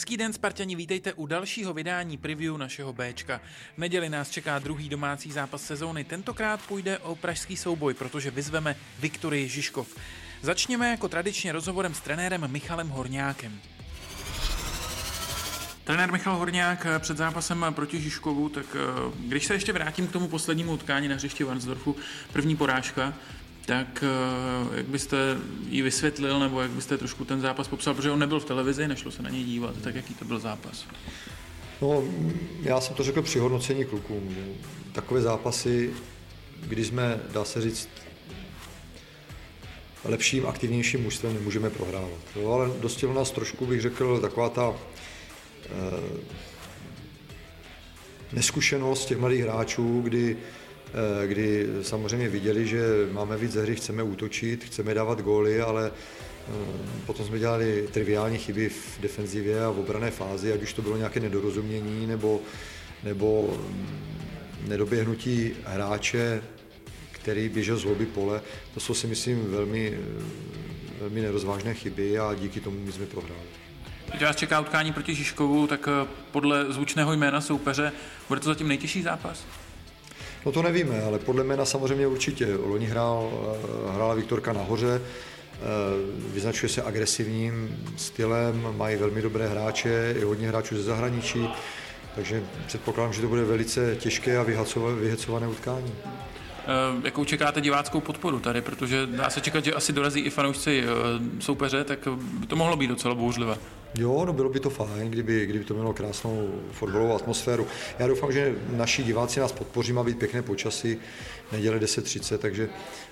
Hezký den, Spartani, vítejte u dalšího vydání preview našeho Bčka. V neděli nás čeká druhý domácí zápas sezóny. Tentokrát půjde o pražský souboj, protože vyzveme Viktorii Žižkov. Začněme jako tradičně rozhovorem s trenérem Michalem Horňákem. Trenér Michal Horňák před zápasem proti Žižkovu, tak eh, když se ještě vrátím k tomu poslednímu utkání na hřišti Vansdorfu, první porážka, tak eh, jak byste ji vysvětlil, nebo jak byste trošku ten zápas popsal, protože on nebyl v televizi, nešlo se na něj dívat, tak jaký to byl zápas? No, já jsem to řekl při hodnocení klukům, takové zápasy, kdy jsme, dá se říct, lepším, aktivnějším mužstvem nemůžeme prohrávat. Jo, ale dostilo nás trošku, bych řekl, taková ta eh, neskušenost těch mladých hráčů, kdy kdy samozřejmě viděli, že máme víc hry, chceme útočit, chceme dávat góly, ale eh, potom jsme dělali triviální chyby v defenzivě a v obrané fázi, ať už to bylo nějaké nedorozumění nebo, nebo mm, nedoběhnutí hráče, který běžel z hlouby pole. To jsou si myslím velmi, velmi nerozvážné chyby a díky tomu my jsme prohráli. Když vás čeká utkání proti Žižkovu, tak eh, podle zvučného jména soupeře bude to zatím nejtěžší zápas? No to nevíme, ale podle mě samozřejmě určitě. Loni hrál, eh, hrála Viktorka nahoře, eh, vyznačuje se agresivním stylem, mají velmi dobré hráče, i hodně hráčů ze zahraničí, takže předpokládám, že to bude velice těžké a vyhecované utkání. Eh, jakou čekáte diváckou podporu tady, protože dá se čekat, že asi dorazí i fanoušci soupeře, tak by to mohlo být docela bouřlivé. Jo, no bylo by to fajn, kdyby, kdyby to mělo krásnou fotbalovou atmosféru. Já doufám, že naši diváci nás podpoří, má být pěkné počasí, neděle 10.30, takže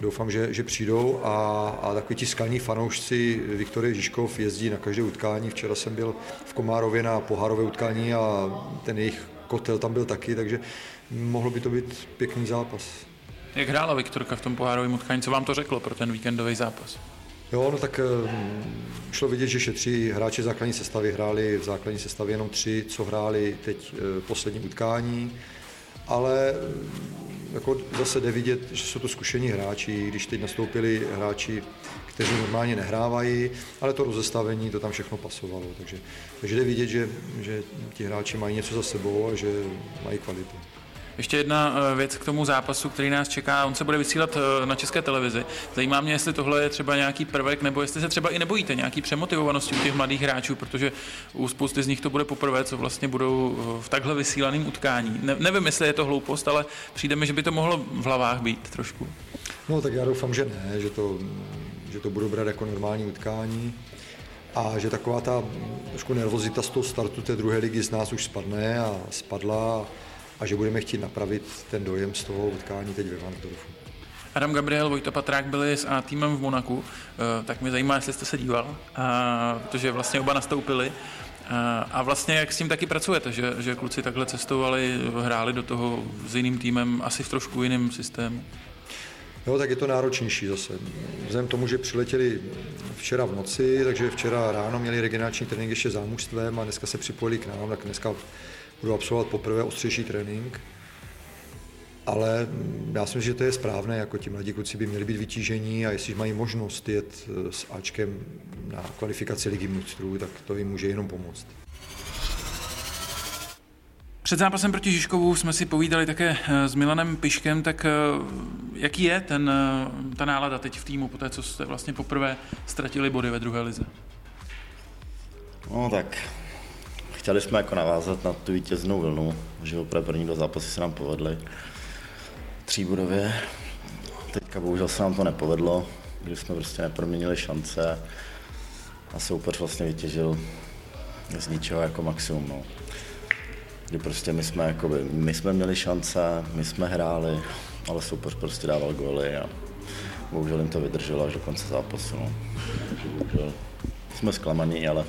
doufám, že, že přijdou a, a takový ti skalní fanoušci Viktorie Žižkov jezdí na každé utkání. Včera jsem byl v Komárově na pohárové utkání a ten jejich kotel tam byl taky, takže mohlo by to být pěkný zápas. Jak hrála Viktorka v tom pohárovém utkání? Co vám to řeklo pro ten víkendový zápas? Jo, no tak eh, šlo vidět, že šetří hráči základní sestavy hráli v základní sestavě jenom tři, co hráli teď eh, poslední utkání, ale eh, jako zase jde vidět, že jsou to zkušení hráči, když teď nastoupili hráči, kteří normálně nehrávají, ale to rozestavení, to tam všechno pasovalo, takže, takže jde vidět, že, že ti hráči mají něco za sebou a že mají kvalitu. Ještě jedna eh, věc k tomu zápasu, který nás čeká. On se bude vysílat eh, na české televizi. Zajímá mě, jestli tohle je třeba nějaký prvek, nebo jestli se třeba i nebojíte nějaký přemotivovanosti u těch mladých hráčů, protože u spousty z nich to bude poprvé, co vlastně budou eh, v takhle vysílaném utkání. Ne, nevím, jestli je to hloupost, ale přijde mi, že by to mohlo v hlavách být trošku. No tak já doufám, že ne, že to, že to budou brát jako normální utkání a že taková ta trošku nervozita z toho startu té druhé ligy z nás už spadne a spadla a že budeme chtít napravit ten dojem z toho utkání teď ve Vansdorfu. Adam Gabriel, Vojta Patrák byli s A týmem v Monaku, eh, tak mě zajímá, jestli jste se díval, a, protože vlastně oba nastoupili. A, a vlastně jak s tím taky pracujete, že, že kluci takhle cestovali, hráli do toho s jiným týmem, asi v trošku jiném systému? Jo, tak je to náročnější zase. Vzhledem tomu, že přiletěli včera v noci, takže včera ráno měli regenerační trénink ještě zámužstvem a dneska se připojili k nám, tak dneska budu absolvovat poprvé ostřejší trénink. Ale já si myslím, že to je správné, jako ti mladí kluci by měli být vytížení a jestli mají možnost jet eh, s Ačkem na kvalifikaci ligy mistrů, tak to jim může jenom pomoct. Před zápasem proti Žižkovu jsme si povídali také eh, s Milanem Piškem, tak eh, jaký je ten, ta nálada teď v týmu po té, co jste vlastně poprvé ztratili body ve druhé lize? No tak chtěli jsme jako navázat na tu vítěznou vlnu, že opravdu první dva zápasy se nám povedly. Tříbudově. Teďka bohužel se nám to nepovedlo, kdy jsme prostě neproměnili šance a soupeř vlastně vytěžil z ničeho jako maximum. No. Kdy prostě my jsme, jakoby, my jsme měli šance, my jsme hráli, ale soupeř prostě dával góly a bohužel jim to vydrželo až do konce zápasu. No. bohužel jsme zklamaní, ale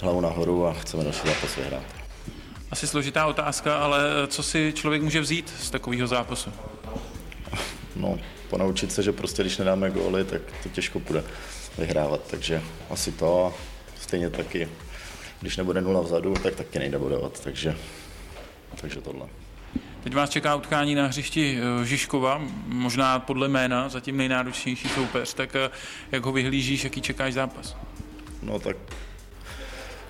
hlavu nahoru a chceme další zápas vyhrát. Asi složitá otázka, ale co si člověk může vzít z takového zápasu? No, ponaučit se, že prostě když nedáme góly, tak to těžko bude vyhrávat, takže asi to a stejně taky, když nebude nula vzadu, tak taky nejde bodovat, takže, takže tohle. Teď vás čeká utkání na hřišti eh, Žižkova, možná podle jména, zatím nejnáročnější soupeř, tak eh, jak ho vyhlížíš, jaký čekáš zápas? No tak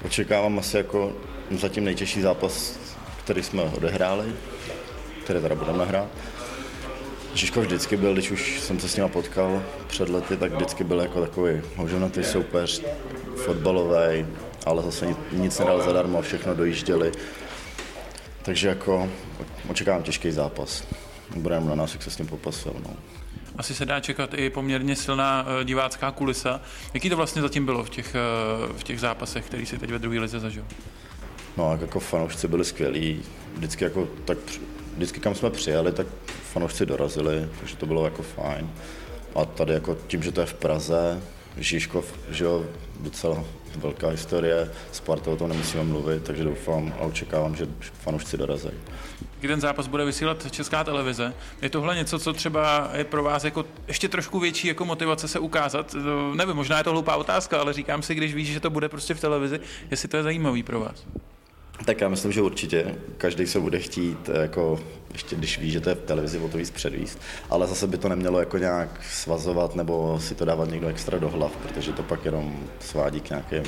Očekávám asi jako zatím nejtěžší zápas, který jsme odehráli, který teda budeme hrát. Žižko vždycky byl, když už jsem se s ním potkal před lety, tak vždycky byl jako takový hoženatý soupeř, fotbalový, ale zase nic nedal zadarmo, všechno dojížděli. Takže jako očekávám těžký zápas. Budeme na nás, jak se s tím popasujeme. No. Asi se dá čekat i poměrně silná eh, divácká kulisa. Jaký to vlastně zatím bylo v těch, eh, v těch zápasech, který si teď ve druhé lize zažil? No, jako fanoušci byli skvělí. Vždycky jako tak vždycky kam jsme přijeli, tak fanoušci dorazili, takže to bylo jako fajn. A tady jako tím, že to je v Praze, Žižkov, že jo, docela velká historie, Sparta o tom nemusíme mluvit, takže doufám a očekávám, že fanoušci dorazí. Kdy ten zápas bude vysílat Česká televize. Je tohle něco, co třeba je pro vás jako ještě trošku větší jako motivace se ukázat? Nevím, možná je to hloupá otázka, ale říkám si, když víš, že to bude prostě v televizi, jestli to je zajímavý pro vás. Tak já myslím, že určitě. Každý se bude chtít, jako, ještě když ví, že to je v televizi, o to víc předvíst. Ale zase by to nemělo jako nějak svazovat nebo si to dávat někdo extra do hlav, protože to pak jenom svádí k nějakým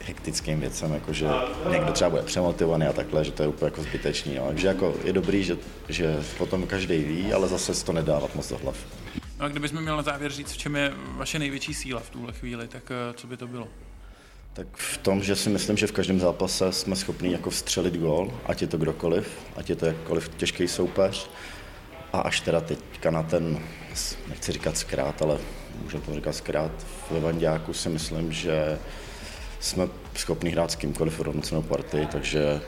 hektickým věcem, jako že někdo třeba bude přemotivovaný a takhle, že to je úplně jako zbytečný. No. Takže jako je dobrý, že, že potom každý ví, ale zase to nedávat moc do hlav. No a kdybychom měl na závěr říct, v čem je vaše největší síla v tuhle chvíli, tak eh, co by to bylo? Tak v tom, že si myslím, že v každém zápase jsme schopni jako vstřelit gól, ať je to kdokoliv, ať je to jakkoliv těžký soupeř. A až teda teďka na ten, nechci říkat zkrát, ale můžu to říkat zkrát, ve Vandiáku si myslím, že jsme schopni hrát s kýmkoliv rovnocenou partii, takže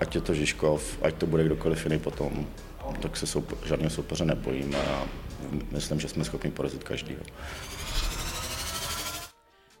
ať je to Žižkov, ať to bude kdokoliv jiný potom, tak se soupe- žádného soupeře nebojíme a myslím, že jsme schopni porazit každého.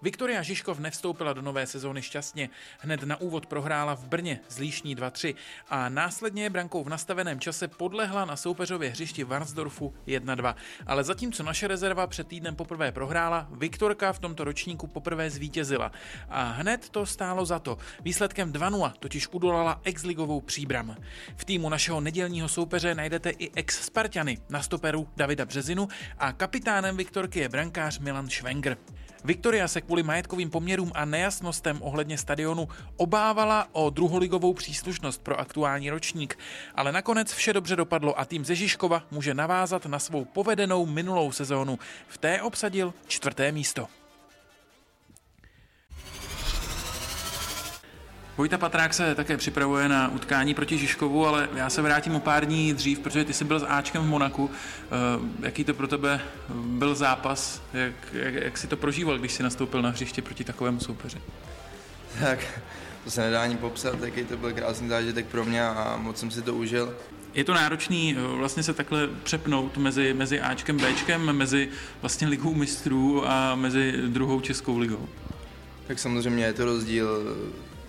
Viktoria Žižkov nevstoupila do nové sezóny šťastně. Hned na úvod prohrála v Brně z Líšní 2-3 a následně brankou v nastaveném čase podlehla na soupeřově hřišti Varnsdorfu 1-2. Ale zatímco naše rezerva před týdnem poprvé prohrála, Viktorka v tomto ročníku poprvé zvítězila. A hned to stálo za to. Výsledkem 2-0 totiž udolala exligovou příbram. V týmu našeho nedělního soupeře najdete i ex-Spartany na stoperu Davida Březinu a kapitánem Viktorky je brankář Milan Schwenger. Viktoria se kvůli majetkovým poměrům a nejasnostem ohledně stadionu obávala o druholigovou příslušnost pro aktuální ročník, ale nakonec vše dobře dopadlo a tým ze Žižkova může navázat na svou povedenou minulou sezónu. V té obsadil čtvrté místo. Vojta Patrák se také připravuje na utkání proti Žižkovu, ale já se vrátím o pár dní dřív, protože ty jsi byl s Ačkem v Monaku. Eh, jaký to pro tebe byl zápas? Jak, jak, jak jsi to prožíval, když jsi nastoupil na hřiště proti takovému soupeři? Tak, to se nedá ani popsat, jaký to byl krásný zážitek pro mě a moc jsem si to užil. Je to náročný eh, vlastně se takhle přepnout mezi, mezi Ačkem, Bčkem, mezi vlastně ligou mistrů a mezi druhou českou ligou? Tak samozřejmě je to rozdíl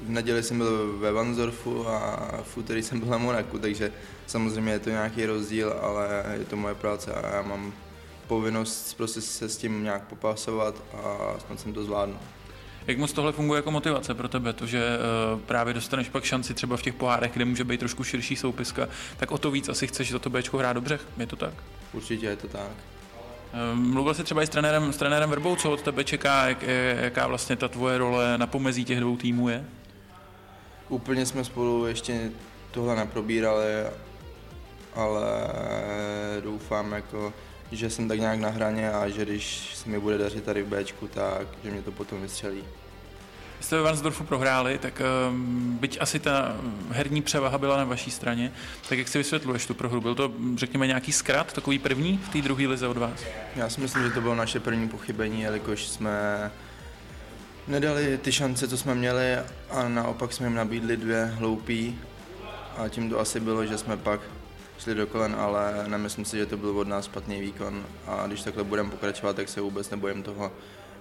v neděli jsem byl ve Vanzorfu a v úterý jsem byl na Monaku, takže samozřejmě je to nějaký rozdíl, ale je to moje práce a já mám povinnost prostě se s tím nějak popasovat a snad jsem to zvládnu. Jak moc tohle funguje jako motivace pro tebe, to, že uh, právě dostaneš pak šanci třeba v těch pohárech, kde může být trošku širší soupiska, tak o to víc asi chceš za to Bčko hrát dobře, je to tak? Určitě je to tak. Uh, mluvil jsi třeba i s trenérem, s trenérem Verbou, co od tebe čeká, jak, jaká vlastně ta tvoje role na pomezí těch dvou týmů je? Úplně jsme spolu ještě tohle neprobírali, ale doufám, jako, že jsem tak nějak na hraně a že když se mi bude dařit tady v Bčku, tak že mě to potom vystřelí. Jste ve Vansdorfu prohráli, tak um, byť asi ta herní převaha byla na vaší straně, tak jak si vysvětluješ tu prohru? Byl to, řekněme, nějaký zkrat, takový první v té druhé lize od vás? Já si myslím, že to bylo naše první pochybení, jelikož jsme nedali ty šance, co jsme měli a naopak jsme jim nabídli dvě hloupý a tím to asi bylo, že jsme pak šli do kolen, ale nemyslím si, že to byl od nás špatný výkon a když takhle budeme pokračovat, tak se vůbec nebojím toho,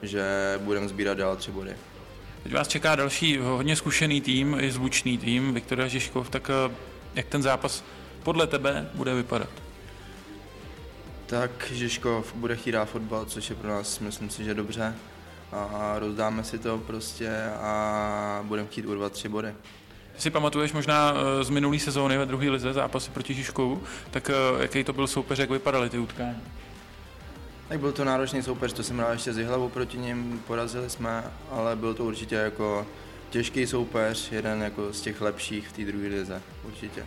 že budeme sbírat dál tři body. Teď vás čeká další hodně zkušený tým, i zvučný tým, Viktoria Žižkov, tak eh, jak ten zápas podle tebe bude vypadat? Tak Žižkov bude chtít fotbal, což je pro nás, myslím si, že dobře a rozdáme si to prostě a budeme chtít urvat tři body. Si pamatuješ možná eh, z minulé sezóny ve druhé lize zápasy proti Žižkovu, tak eh, jaký to byl soupeř, jak vypadaly ty utkání? Tak byl to náročný soupeř, to jsem hrál ještě z hlavou proti ním, porazili jsme, ale byl to určitě jako těžký soupeř, jeden jako z těch lepších v té druhé lize, určitě.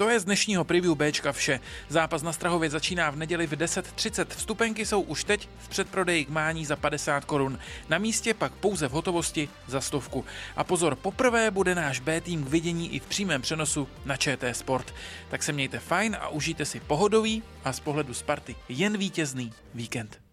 To je z dnešního preview Bčka vše. Zápas na Strahově začíná v neděli v 10.30. Vstupenky jsou už teď v předprodeji k mání za 50 korun. Na místě pak pouze v hotovosti za stovku. A pozor, poprvé bude náš B tým k vidění i v přímém přenosu na ČT Sport. Tak se mějte fajn a užijte si pohodový a z pohledu Sparty jen vítězný víkend.